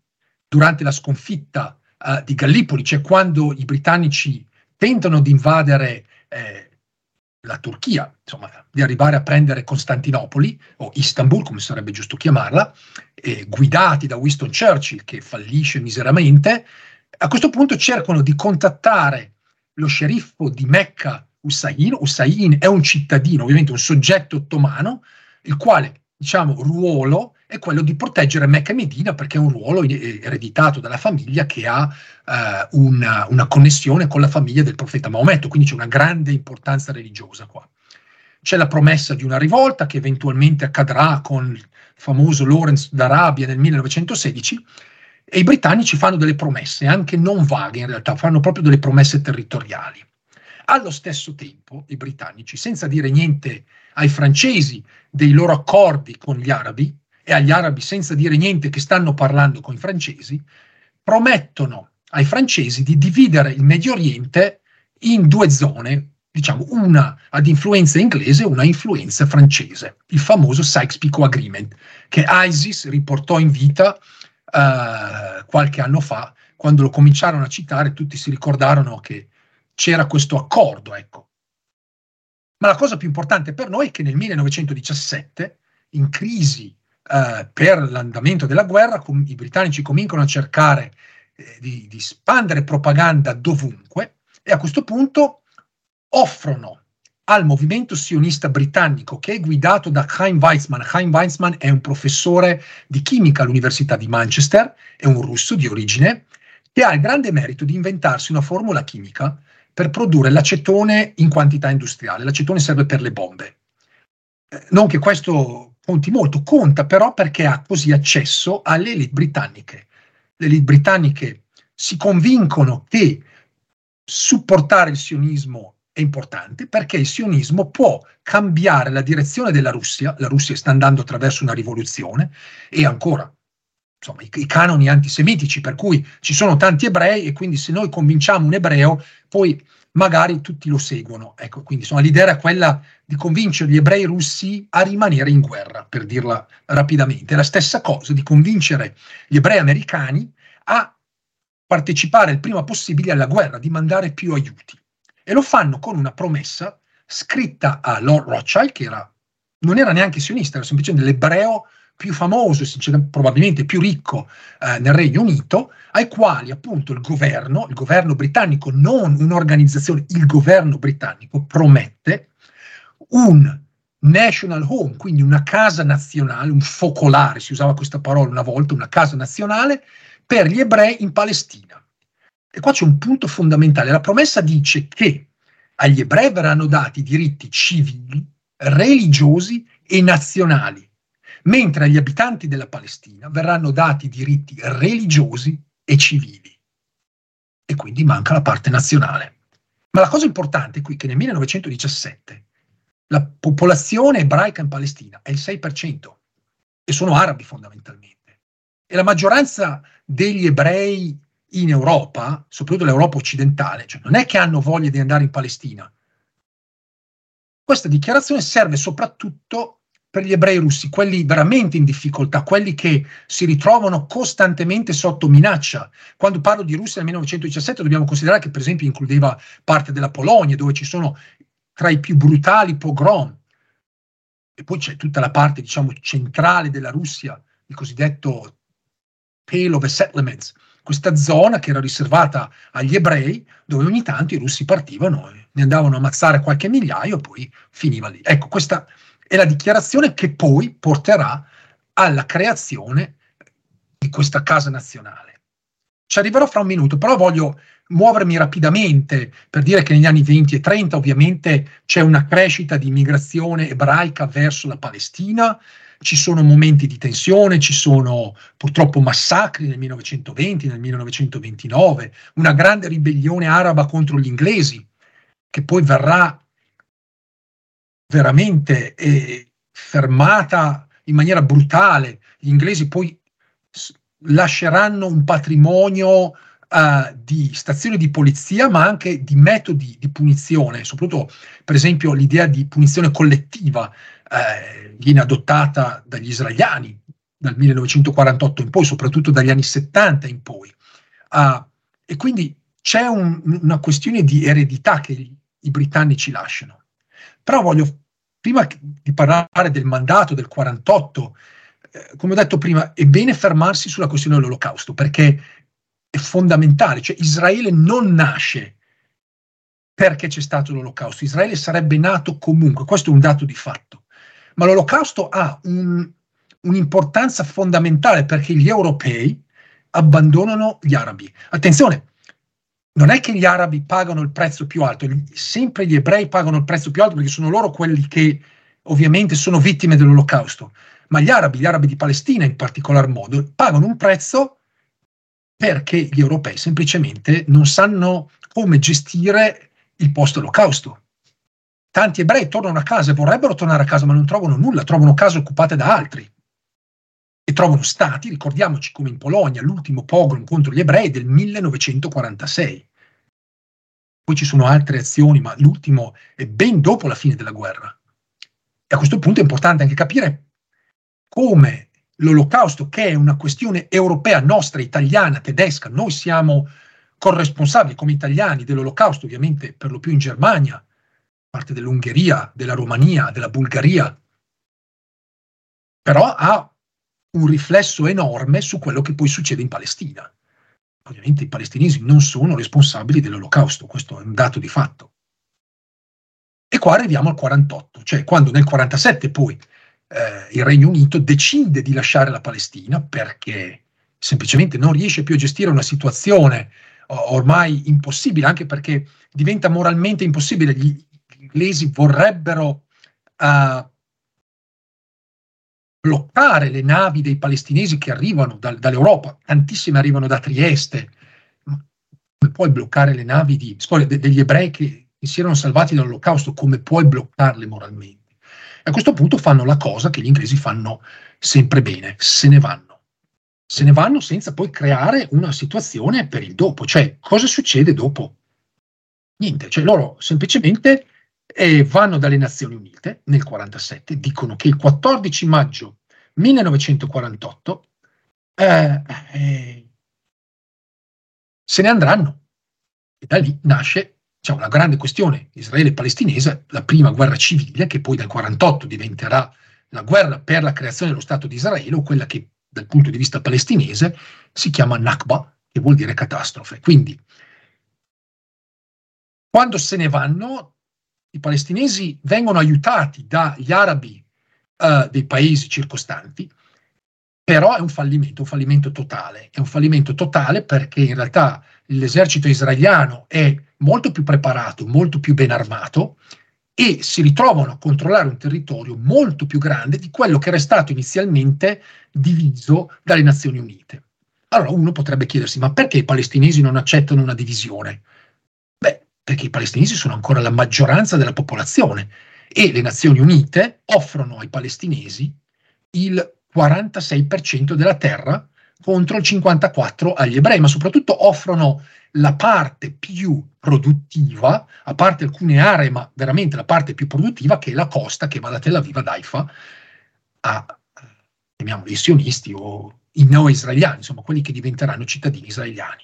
durante la sconfitta uh, di Gallipoli, cioè quando i britannici tentano di invadere eh, la Turchia, insomma, di arrivare a prendere Costantinopoli o Istanbul, come sarebbe giusto chiamarla, eh, guidati da Winston Churchill che fallisce miseramente, a questo punto cercano di contattare lo sceriffo di Mecca Hussein. Hussein è un cittadino, ovviamente un soggetto ottomano, il quale, diciamo, ruolo è quello di proteggere Mecca e Medina perché è un ruolo ereditato dalla famiglia che ha eh, una, una, connessione con la famiglia del profeta Maometto, quindi c'è una grande importanza religiosa qua. C'è la promessa di una rivolta che eventualmente accadrà con il famoso Lawrence d'Arabia nel 1916 e i britannici fanno delle promesse, anche non vaghe in realtà, fanno proprio delle promesse territoriali. Allo stesso tempo i britannici, senza dire niente ai francesi dei loro accordi con gli arabi, e agli arabi senza dire niente che stanno parlando con i francesi, promettono ai francesi di dividere il Medio Oriente in due zone, diciamo, una ad influenza inglese e una influenza francese, il famoso Sykes-Picot Agreement, che ISIS riportò in vita uh, qualche anno fa, quando lo cominciarono a citare, tutti si ricordarono che c'era questo accordo, ecco. Ma la cosa più importante per noi è che nel 1917, in crisi uh, per l'andamento della guerra, com- i britannici cominciano a cercare eh, di, di spandere propaganda dovunque e a questo punto offrono al movimento sionista britannico che è guidato da Chaim Weizmann. Chaim Weizmann è un professore di chimica all'Università di Manchester, è un russo di origine, che ha il grande merito di inventarsi una formula chimica per produrre l'acetone in quantità industriale. L'acetone serve per le bombe. Eh, non che questo conti molto, conta però perché ha così accesso alle elite britanniche. Le elite britanniche si convincono che supportare il sionismo è importante perché il sionismo può cambiare la direzione della Russia, la Russia sta andando attraverso una rivoluzione e ancora insomma, i, i, canoni antisemitici, per cui ci sono tanti ebrei e quindi se noi convinciamo un ebreo, poi magari tutti lo seguono. Ecco, quindi insomma, l'idea era quella di convincere gli ebrei russi a rimanere in guerra, per dirla rapidamente. La stessa cosa di convincere gli ebrei americani a partecipare il prima possibile alla guerra, di mandare più aiuti e lo fanno con una promessa scritta a Lord Rothschild, che era, non era neanche sionista, era semplicemente l'ebreo più famoso, probabilmente più ricco eh, nel Regno Unito, ai quali appunto il governo, il governo britannico, non un'organizzazione, il governo britannico promette un national home, quindi una casa nazionale, un focolare, si usava questa parola una volta, una casa nazionale per gli ebrei in Palestina. E qua c'è un punto fondamentale. La promessa dice che agli ebrei verranno dati diritti civili, religiosi e nazionali, mentre agli abitanti della Palestina verranno dati diritti religiosi e civili. E quindi manca la parte nazionale. Ma la cosa importante qui è che nel 1917 la popolazione ebraica in Palestina è il 6% e sono arabi fondamentalmente. E la maggioranza degli ebrei in Europa, soprattutto l'Europa occidentale, cioè non è che hanno voglia di andare in Palestina. Questa dichiarazione serve soprattutto per gli ebrei russi, quelli veramente in difficoltà, quelli che si ritrovano costantemente sotto minaccia. Quando parlo di Russia nel 1917 dobbiamo considerare che per esempio includeva parte della Polonia, dove ci sono tra i più brutali pogrom. E poi c'è tutta la parte, diciamo, centrale della Russia, il cosiddetto Pale of Settlements, questa zona che era riservata agli ebrei, dove ogni tanto i russi partivano e ne andavano a ammazzare qualche migliaio, poi finiva lì. Ecco, questa è la dichiarazione che poi porterà alla creazione di questa casa nazionale. Ci arriverò fra un minuto, però voglio muovermi rapidamente per dire che negli anni 20 e 30 ovviamente c'è una crescita di immigrazione ebraica verso la Palestina, ci sono momenti di tensione, ci sono purtroppo massacri nel 1920, nel 1929, una grande ribellione araba contro gli inglesi, che poi verrà veramente eh, fermata in maniera brutale. Gli inglesi poi lasceranno un patrimonio uh, di stazioni di polizia, ma anche di metodi di punizione, soprattutto per esempio l'idea di punizione collettiva eh, viene adottata dagli israeliani dal 1948 in poi, soprattutto dagli anni 70 in poi. Uh, e quindi c'è un, una questione di eredità che i britannici lasciano. Però voglio, prima di parlare del mandato del 48, eh, come ho detto prima, è bene fermarsi sulla questione dell'olocausto, perché è fondamentale, cioè Israele non nasce perché c'è stato l'olocausto, Israele sarebbe nato comunque, questo è un dato di fatto. Ma l'olocausto ha un, un'importanza fondamentale perché gli europei abbandonano gli arabi. Attenzione, non è che gli arabi pagano il prezzo più alto, sempre gli ebrei pagano il prezzo più alto perché sono loro quelli che ovviamente sono vittime dell'olocausto, ma gli arabi, gli arabi di Palestina in particolar modo, pagano un prezzo perché gli europei semplicemente non sanno come gestire il post-olocausto. Tanti ebrei tornano a casa e vorrebbero tornare a casa, ma non trovano nulla, trovano case occupate da altri. Trovano stati, ricordiamoci come in Polonia, l'ultimo pogrom contro gli ebrei del 1946. poi ci sono altre azioni, ma l'ultimo è ben dopo la fine della guerra. E a questo punto è importante anche capire come l'olocausto, che è una questione europea nostra, italiana, tedesca, noi siamo corresponsabili come italiani dell'olocausto, ovviamente per lo più in Germania, parte dell'Ungheria, della Romania, della Bulgaria, però ha un riflesso enorme su quello che poi succede in Palestina. Ovviamente i palestinesi non sono responsabili dell'olocausto, questo è un dato di fatto. E qua arriviamo al 48, cioè quando nel 47 poi eh, il Regno Unito decide di lasciare la Palestina perché semplicemente non riesce più a gestire una situazione ormai impossibile, anche perché diventa moralmente impossibile. Gli inglesi vorrebbero uh, bloccare le navi dei palestinesi che arrivano da, dall'Europa, tantissime arrivano da Trieste. come puoi bloccare le navi di, de, degli ebrei che si erano salvati dall'olocausto? Come puoi bloccarle moralmente? A questo punto fanno la cosa che gli inglesi fanno sempre bene, se ne vanno. Se ne vanno senza poi creare una situazione per il dopo. Cioè, cosa succede dopo? Niente, cioè loro semplicemente eh, vanno dalle Nazioni Unite nel 47, dicono che il 14 maggio 1948 eh, eh, se ne andranno. E da lì nasce diciamo, la grande questione israele-palestinese, la prima guerra civile, che poi dal 48 diventerà la guerra per la creazione dello Stato di Israele, o quella che dal punto di vista palestinese si chiama Nakba, che vuol dire catastrofe. Quindi, quando se ne vanno, i palestinesi vengono aiutati dagli arabi uh, dei paesi circostanti, però è un fallimento, un fallimento totale. È un fallimento totale perché in realtà l'esercito israeliano è molto più preparato, molto più ben armato e si ritrovano a controllare un territorio molto più grande di quello che era stato inizialmente diviso dalle Nazioni Unite. Allora uno potrebbe chiedersi, ma perché i palestinesi non accettano una divisione? Perché i palestinesi sono ancora la maggioranza della popolazione e le Nazioni Unite offrono ai palestinesi il 46% della terra contro il 54% agli ebrei, ma soprattutto offrono la parte più produttiva, a parte alcune aree, ma veramente la parte più produttiva, che è la costa che va da Tel Aviv ad Haifa a, chiamiamoli, sionisti o i neo-israeliani, insomma, quelli che diventeranno cittadini israeliani.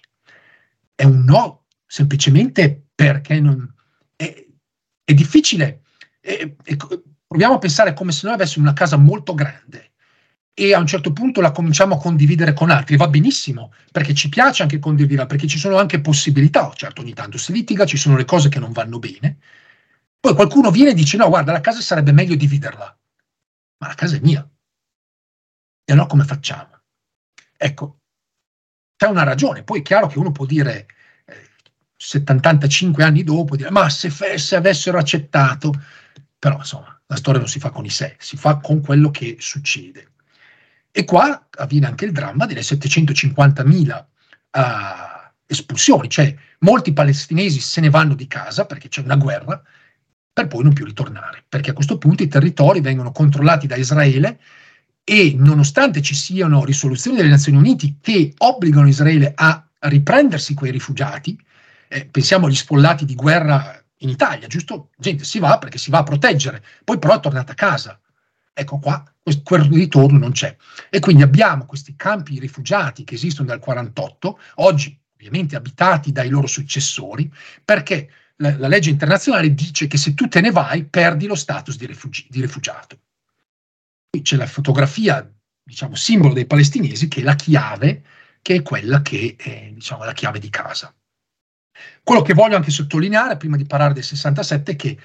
È un no semplicemente perché non, è, è difficile. È, è, proviamo a pensare come se noi avessimo una casa molto grande e a un certo punto la cominciamo a condividere con altri. Va benissimo, perché ci piace anche condividerla, perché ci sono anche possibilità. Certo, ogni tanto si litiga, ci sono le cose che non vanno bene. Poi qualcuno viene e dice: No, guarda, la casa sarebbe meglio dividerla. Ma la casa è mia. E allora come facciamo? Ecco, c'è una ragione. Poi è chiaro che uno può dire. Eh, 75 anni dopo, dire, ma se, se avessero accettato, però insomma la storia non si fa con i sé, si fa con quello che succede. E qua avviene anche il dramma delle 750.000 uh, ah, espulsioni, cioè molti palestinesi se ne vanno di casa perché c'è una guerra, per poi non più ritornare, perché a questo punto i territori vengono controllati da Israele e nonostante ci siano risoluzioni delle Nazioni Unite che obbligano Israele a riprendersi quei rifugiati, eh, pensiamo agli sfollati di guerra in Italia, giusto? Gente si va perché si va a proteggere, poi però è tornata a casa. Ecco qua, quel ritorno non c'è. E quindi abbiamo questi campi rifugiati che esistono dal 48, oggi ovviamente abitati dai loro successori, perché la, la legge internazionale dice che se tu te ne vai perdi lo status di, rifugi, di rifugiato. Qui c'è la fotografia, diciamo, simbolo dei palestinesi, che è la chiave, che è quella che è, diciamo, la chiave di casa. Quello che voglio anche sottolineare, prima di parlare del 67, è che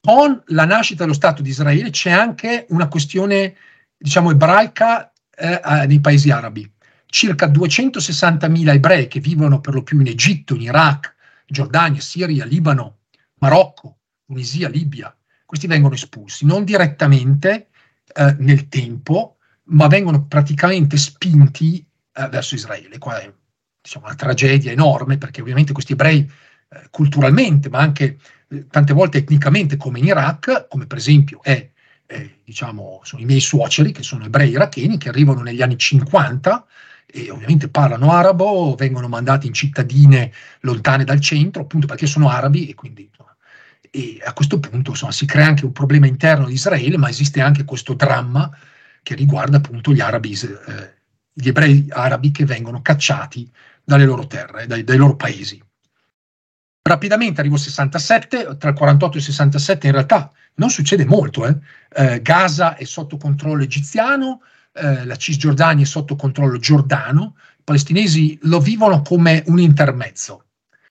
con la nascita dello Stato di Israele c'è anche una questione, diciamo, ebraica eh, nei paesi arabi. Circa 260.000 ebrei che vivono per lo più in Egitto, in Iraq, Giordania, Siria, Libano, Marocco, Tunisia, Libia. Questi vengono espulsi, non direttamente eh, nel tempo, ma vengono praticamente spinti eh, verso Israele. Qua è diciamo, una tragedia enorme perché ovviamente questi ebrei eh, culturalmente, ma anche tante volte etnicamente come in Iraq, come per esempio è, eh, diciamo, sono i miei suoceri che sono ebrei iracheni che arrivano negli anni 50 e ovviamente parlano arabo, vengono mandati in cittadine lontane dal centro, appunto perché sono arabi e quindi e a questo punto insomma, si crea anche un problema interno di Israele, ma esiste anche questo dramma che riguarda appunto gli arabi, eh, gli ebrei arabi che vengono cacciati dalle loro terre, dai, dai loro paesi. Rapidamente arrivo al 67, tra il 48 e il 67 in realtà non succede molto. Eh. Eh, Gaza è sotto controllo egiziano, eh, la Cisgiordania è sotto controllo giordano, i palestinesi lo vivono come un intermezzo.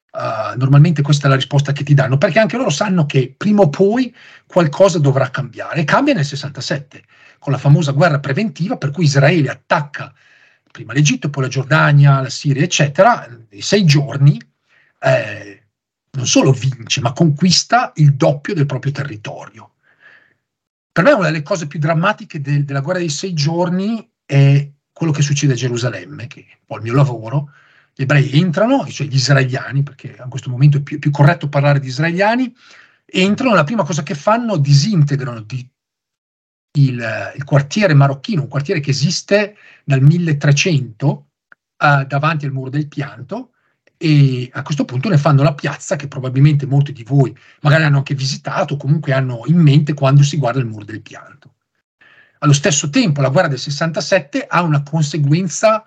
Uh, normalmente questa è la risposta che ti danno, perché anche loro sanno che prima o poi qualcosa dovrà cambiare. Cambia nel 67, con la famosa guerra preventiva per cui Israele attacca prima l'Egitto, poi la Giordania, la Siria, eccetera, in sei giorni eh, non solo vince, ma conquista il doppio del proprio territorio. Per me una delle cose più drammatiche de- della guerra dei sei giorni è quello che succede a Gerusalemme, che è un po' il mio lavoro. Gli ebrei entrano, cioè gli israeliani, perché a questo momento è più, più corretto parlare di israeliani, entrano, la prima cosa che fanno, disintegrano di, il, il, quartiere marocchino, un quartiere che esiste dal 1300 uh, davanti al muro del pianto, e a questo punto ne fanno la piazza che probabilmente molti di voi magari hanno anche visitato o comunque hanno in mente quando si guarda il muro del pianto. Allo stesso tempo la guerra del 67 ha una conseguenza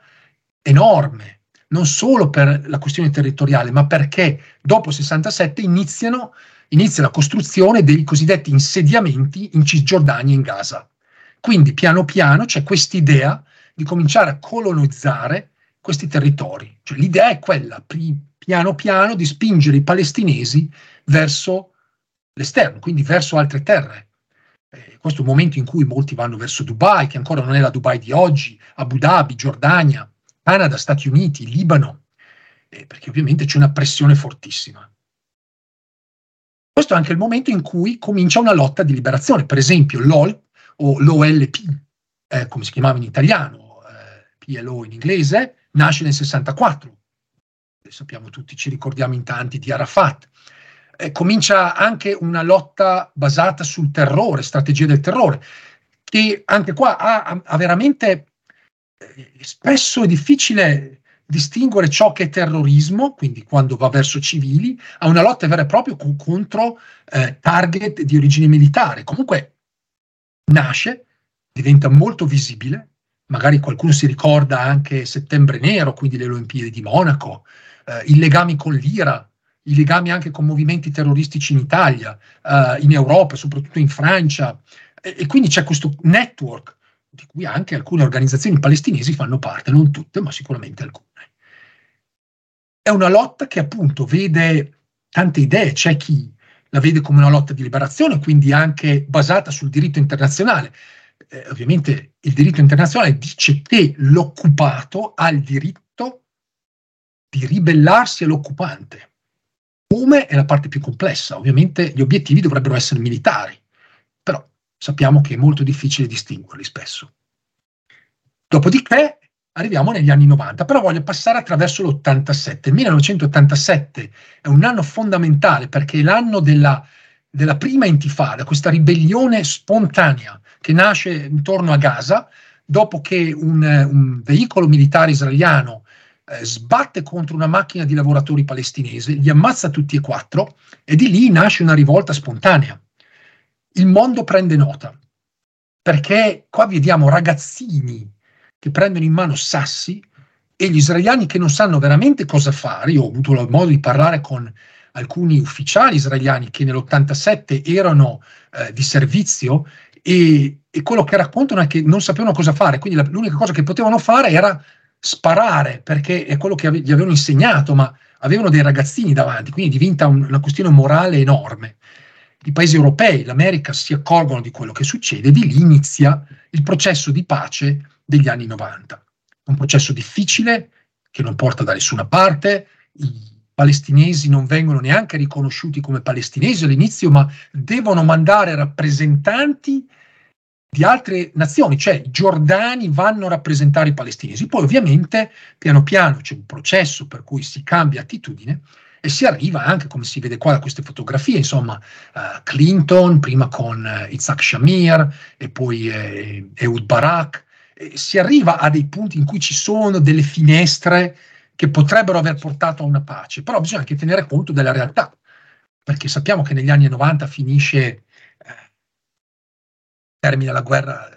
enorme, non solo per la questione territoriale, ma perché dopo il 67 iniziano, inizia la costruzione dei cosiddetti insediamenti in Cisgiordania e in Gaza. Quindi piano piano c'è quest'idea di cominciare a colonizzare questi territori. Cioè, l'idea è quella, piano piano, di spingere i palestinesi verso l'esterno, quindi verso altre terre. Eh, questo è un momento in cui molti vanno verso Dubai, che ancora non è la Dubai di oggi, Abu Dhabi, Giordania, Canada, Stati Uniti, Libano, eh, perché ovviamente c'è una pressione fortissima. Questo è anche il momento in cui comincia una lotta di liberazione, per esempio l'OL o l'OLP, eh, come si chiamava in italiano, eh, PLO in inglese, nasce nel 64. Sappiamo tutti, ci ricordiamo in tanti di Arafat. Eh, comincia anche una lotta basata sul terrore, strategia del terrore, che anche qua ha, ha veramente eh, spesso è difficile distinguere ciò che è terrorismo, quindi quando va verso civili, a una lotta vera e propria con, contro eh, target di origine militare. Comunque nasce, diventa molto visibile, magari qualcuno si ricorda anche Settembre Nero, quindi le Olimpiadi di Monaco, eh, i legami con l'Ira, i legami anche con movimenti terroristici in Italia, eh, in Europa, soprattutto in Francia, e, e, quindi c'è questo network di cui anche alcune organizzazioni palestinesi fanno parte, non tutte, ma sicuramente alcune. È una lotta che appunto vede tante idee, c'è chi la vede come una lotta di liberazione, quindi anche basata sul diritto internazionale eh, ovviamente il diritto internazionale dice che l'occupato ha il diritto di ribellarsi all'occupante. Come è la parte più complessa, ovviamente gli obiettivi dovrebbero essere militari, però sappiamo che è molto difficile distinguerli spesso. Dopodiché arriviamo negli anni 90, però voglio passare attraverso l'87. Il 1987 è un anno fondamentale perché è l'anno della, della prima intifada, questa ribellione spontanea che nasce intorno a Gaza dopo che un, un veicolo militare israeliano eh, sbatte contro una macchina di lavoratori palestinesi, li ammazza tutti e quattro e di lì nasce una rivolta spontanea. Il mondo prende nota perché qua vediamo ragazzini che prendono in mano sassi e gli israeliani che non sanno veramente cosa fare. Io ho avuto modo di parlare con alcuni ufficiali israeliani che nell'87 erano eh, di servizio e, e, quello che raccontano è che non sapevano cosa fare, quindi la, l'unica cosa che potevano fare era sparare, perché è quello che ave, gli avevano insegnato, ma avevano dei ragazzini davanti, quindi diventa un, una questione morale enorme. I paesi europei, l'America si accorgono di quello che succede e di lì inizia il processo di pace degli anni 90. Un processo difficile che non porta da nessuna parte, i palestinesi non vengono neanche riconosciuti come palestinesi all'inizio, ma devono mandare rappresentanti di altre nazioni, cioè i giordani vanno a rappresentare i palestinesi. Poi ovviamente piano piano c'è un processo per cui si cambia attitudine e si arriva anche, come si vede qua da queste fotografie, insomma, uh, Clinton, prima con uh, Isaac Shamir e poi uh, Ehud Barak, eh, si arriva a dei punti in cui ci sono delle finestre che potrebbero aver portato a una pace, però bisogna anche tenere conto della realtà, perché sappiamo che negli anni 90 finisce, eh, termina la guerra,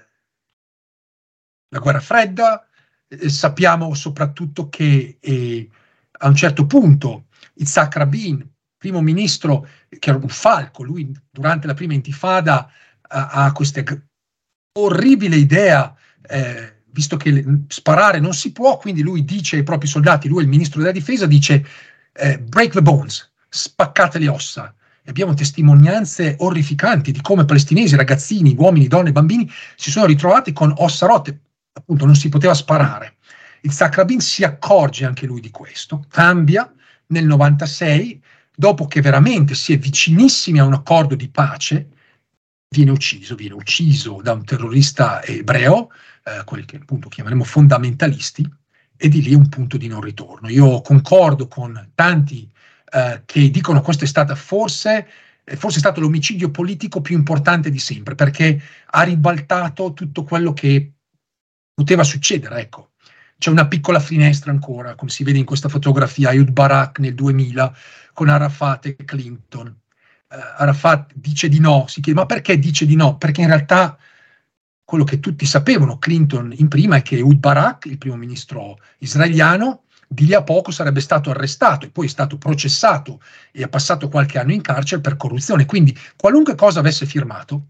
la guerra fredda, eh, sappiamo soprattutto che eh, a un certo punto Itzhak Rabin, primo ministro, che era un falco, lui durante la prima intifada ha, ha questa orribile idea eh, visto che sparare non si può, quindi lui dice ai propri soldati, lui è il ministro della difesa, dice eh, break the bones, spaccate le ossa. E abbiamo testimonianze orrificanti di come palestinesi, ragazzini, uomini, donne, bambini si sono ritrovati con ossa rotte, appunto non si poteva sparare. Il Sacrabin si accorge anche lui di questo, cambia nel 96, dopo che veramente si è vicinissimi a un accordo di pace, viene ucciso, viene ucciso da un terrorista ebreo, eh, quelli che appunto chiameremo fondamentalisti, e di lì un punto di non ritorno. Io concordo con tanti eh, che dicono questo è stato forse, eh, forse è stato l'omicidio politico più importante di sempre, perché ha ribaltato tutto quello che poteva succedere. Ecco. C'è una piccola finestra ancora, come si vede in questa fotografia, Ayud Barak nel 2000 con Arafat e Clinton. Uh, Arafat dice di no, si chiede ma perché dice di no? Perché in realtà quello che tutti sapevano, Clinton in prima, è che Ud Barak, il primo ministro israeliano, di lì a poco sarebbe stato arrestato e poi è stato processato e ha passato qualche anno in carcere per corruzione. Quindi qualunque cosa avesse firmato,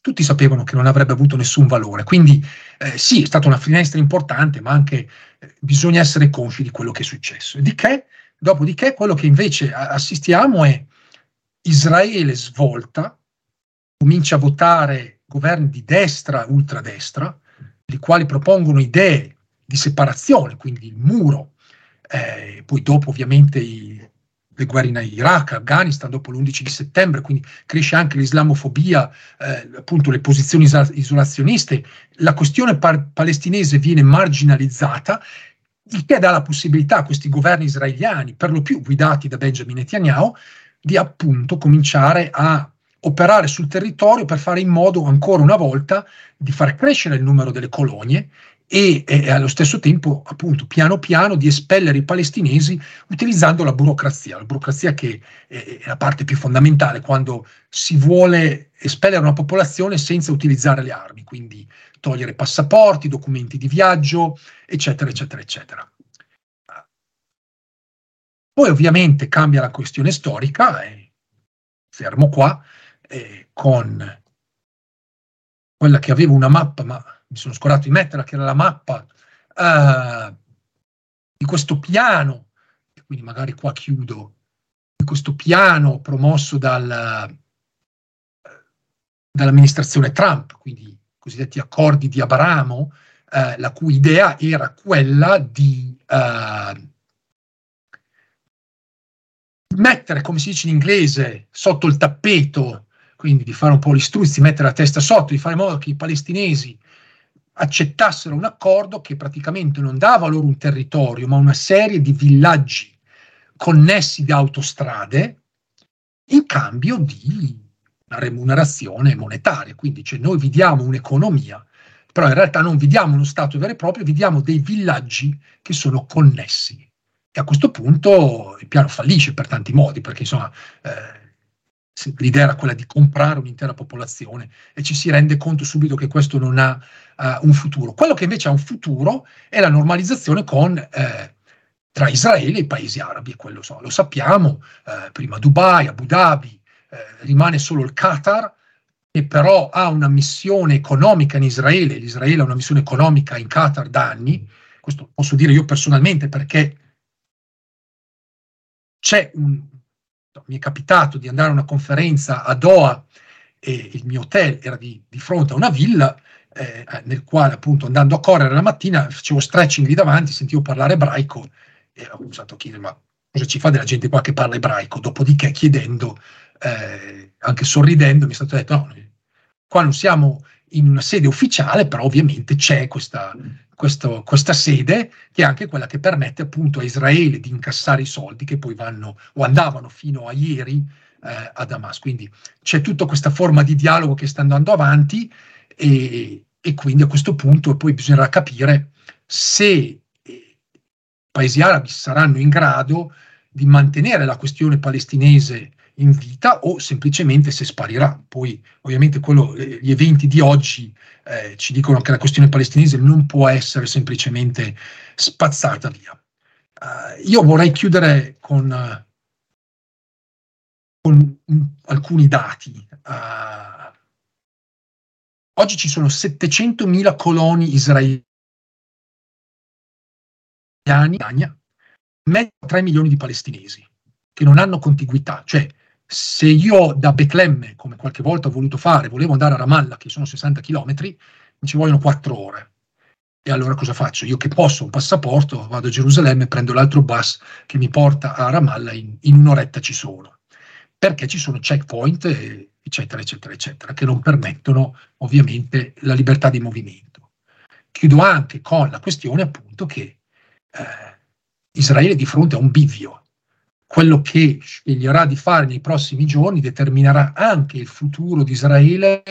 tutti sapevano che non avrebbe avuto nessun valore. Quindi eh, sì, è stata una finestra importante, ma anche eh, bisogna essere consci di quello che è successo. Di che, dopodiché, quello che invece assistiamo è Israele svolta, comincia a votare governi di destra, ultradestra, i quali propongono idee di separazione, quindi il muro, eh, poi dopo ovviamente i, le guerre in Iraq, Afghanistan, dopo l'11 di settembre, quindi cresce anche l'islamofobia, eh, appunto le posizioni isolazioniste, la questione par- palestinese viene marginalizzata, il che dà la possibilità a questi governi israeliani, per lo più guidati da Benjamin Netanyahu, di appunto cominciare a operare sul territorio per fare in modo ancora una volta di far crescere il numero delle colonie e, e, allo stesso tempo, appunto, piano piano di espellere i palestinesi utilizzando la burocrazia, la burocrazia che è la parte più fondamentale quando si vuole espellere una popolazione senza utilizzare le armi, quindi togliere passaporti, documenti di viaggio, eccetera, eccetera, eccetera. Poi ovviamente cambia la questione storica, e fermo qua, eh, con quella che aveva una mappa, ma mi sono scordato di metterla, che era la mappa eh, di questo piano, e quindi magari qua chiudo, di questo piano promosso dal, dall'amministrazione Trump, quindi i cosiddetti accordi di Abramo, eh, la cui idea era quella di eh, mettere, come si dice in inglese, sotto il tappeto quindi di fare un po' gli struzzi, mettere la testa sotto, di fare in modo che i palestinesi accettassero un accordo che praticamente non dava loro un territorio, ma una serie di villaggi connessi da autostrade in cambio di una remunerazione monetaria. Quindi cioè, noi vi diamo un'economia, però in realtà non vi diamo uno Stato vero e proprio, vi diamo dei villaggi che sono connessi. E a questo punto il piano fallisce per tanti modi, perché insomma... Eh, l'idea era quella di comprare un'intera popolazione e ci si rende conto subito che questo non ha uh, un futuro. Quello che invece ha un futuro è la normalizzazione con, eh, tra Israele e i paesi arabi, quello so, lo sappiamo, eh, prima Dubai, Abu Dhabi, eh, rimane solo il Qatar, che però ha una missione economica in Israele, l'Israele ha una missione economica in Qatar da anni, questo posso dire io personalmente perché c'è un, mi è capitato di andare a una conferenza a Doha e il mio hotel era di, di fronte a una villa eh, nel quale appunto andando a correre la mattina facevo stretching lì davanti, sentivo parlare ebraico e ho a chiedere ma cosa ci fa della gente qua che parla ebraico? Dopodiché chiedendo, eh, anche sorridendo, mi è stato detto no, qua non siamo in una sede ufficiale, però ovviamente c'è questa, questo, questa sede che è anche quella che permette appunto a Israele di incassare i soldi che poi vanno o andavano fino a ieri eh, a Damasco. Quindi c'è tutta questa forma di dialogo che sta andando avanti e e quindi a questo punto poi bisognerà capire se i paesi arabi saranno in grado di mantenere la questione palestinese in vita o semplicemente se sparirà. Poi ovviamente quello, eh, gli eventi di oggi eh, ci dicono che la questione palestinese non può essere semplicemente spazzata via. Uh, io vorrei chiudere con, con alcuni dati. Uh, oggi ci sono 700.000 coloni israeliani, mezzo 3 milioni di palestinesi che non hanno contiguità, cioè se io da Betlemme, come qualche volta ho voluto fare, volevo andare a Ramallah, che sono 60 km, mi ci vogliono 4 ore. E allora cosa faccio? Io che posso un passaporto, vado a Gerusalemme, prendo l'altro bus che mi porta a Ramallah, in, in un'oretta ci sono. Perché ci sono checkpoint, eccetera, eccetera, eccetera, che non permettono ovviamente la libertà di movimento. Chiudo anche con la questione appunto che eh, Israele è di fronte a un bivio. Quello che sceglierà di fare nei prossimi giorni determinerà anche il futuro di Israele,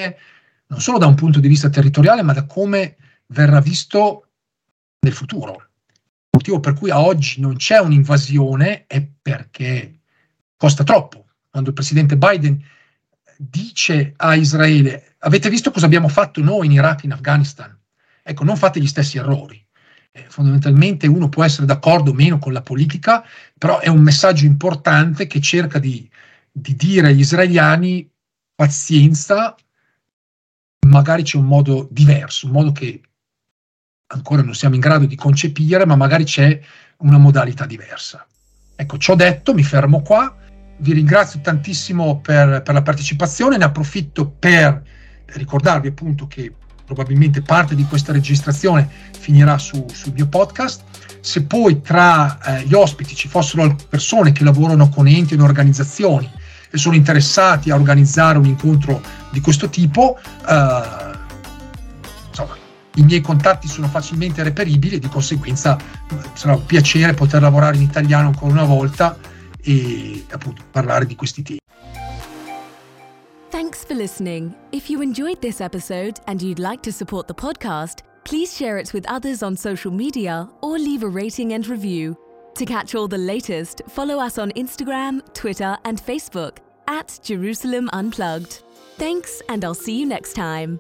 non solo da un punto di vista territoriale, ma da come verrà visto nel futuro. Il motivo per cui a oggi non c'è un'invasione è perché costa troppo. Quando il presidente Biden dice a Israele, avete visto cosa abbiamo fatto noi in Iraq e in Afghanistan? Ecco, non fate gli stessi errori. Eh, fondamentalmente uno può essere d'accordo o meno con la politica, però è un messaggio importante che cerca di, di dire agli israeliani pazienza, magari c'è un modo diverso, un modo che ancora non siamo in grado di concepire, ma magari c'è una modalità diversa. Ecco, ciò detto, mi fermo qua. Vi ringrazio tantissimo per, per la partecipazione, ne approfitto per ricordarvi appunto che probabilmente parte di questa registrazione finirà su, sul mio podcast. Se poi tra eh, gli ospiti ci fossero persone che lavorano con enti e organizzazioni e sono interessati a organizzare un incontro di questo tipo, eh, i miei contatti sono facilmente reperibili e di conseguenza sarà un piacere poter lavorare in italiano ancora una volta e appunto parlare di questi temi. Thanks for listening. If you enjoyed this episode and you'd like to support the podcast, please share it with others on social media or leave a rating and review. To catch all the latest, follow us on Instagram, Twitter, and Facebook at Jerusalem Unplugged. Thanks, and I'll see you next time.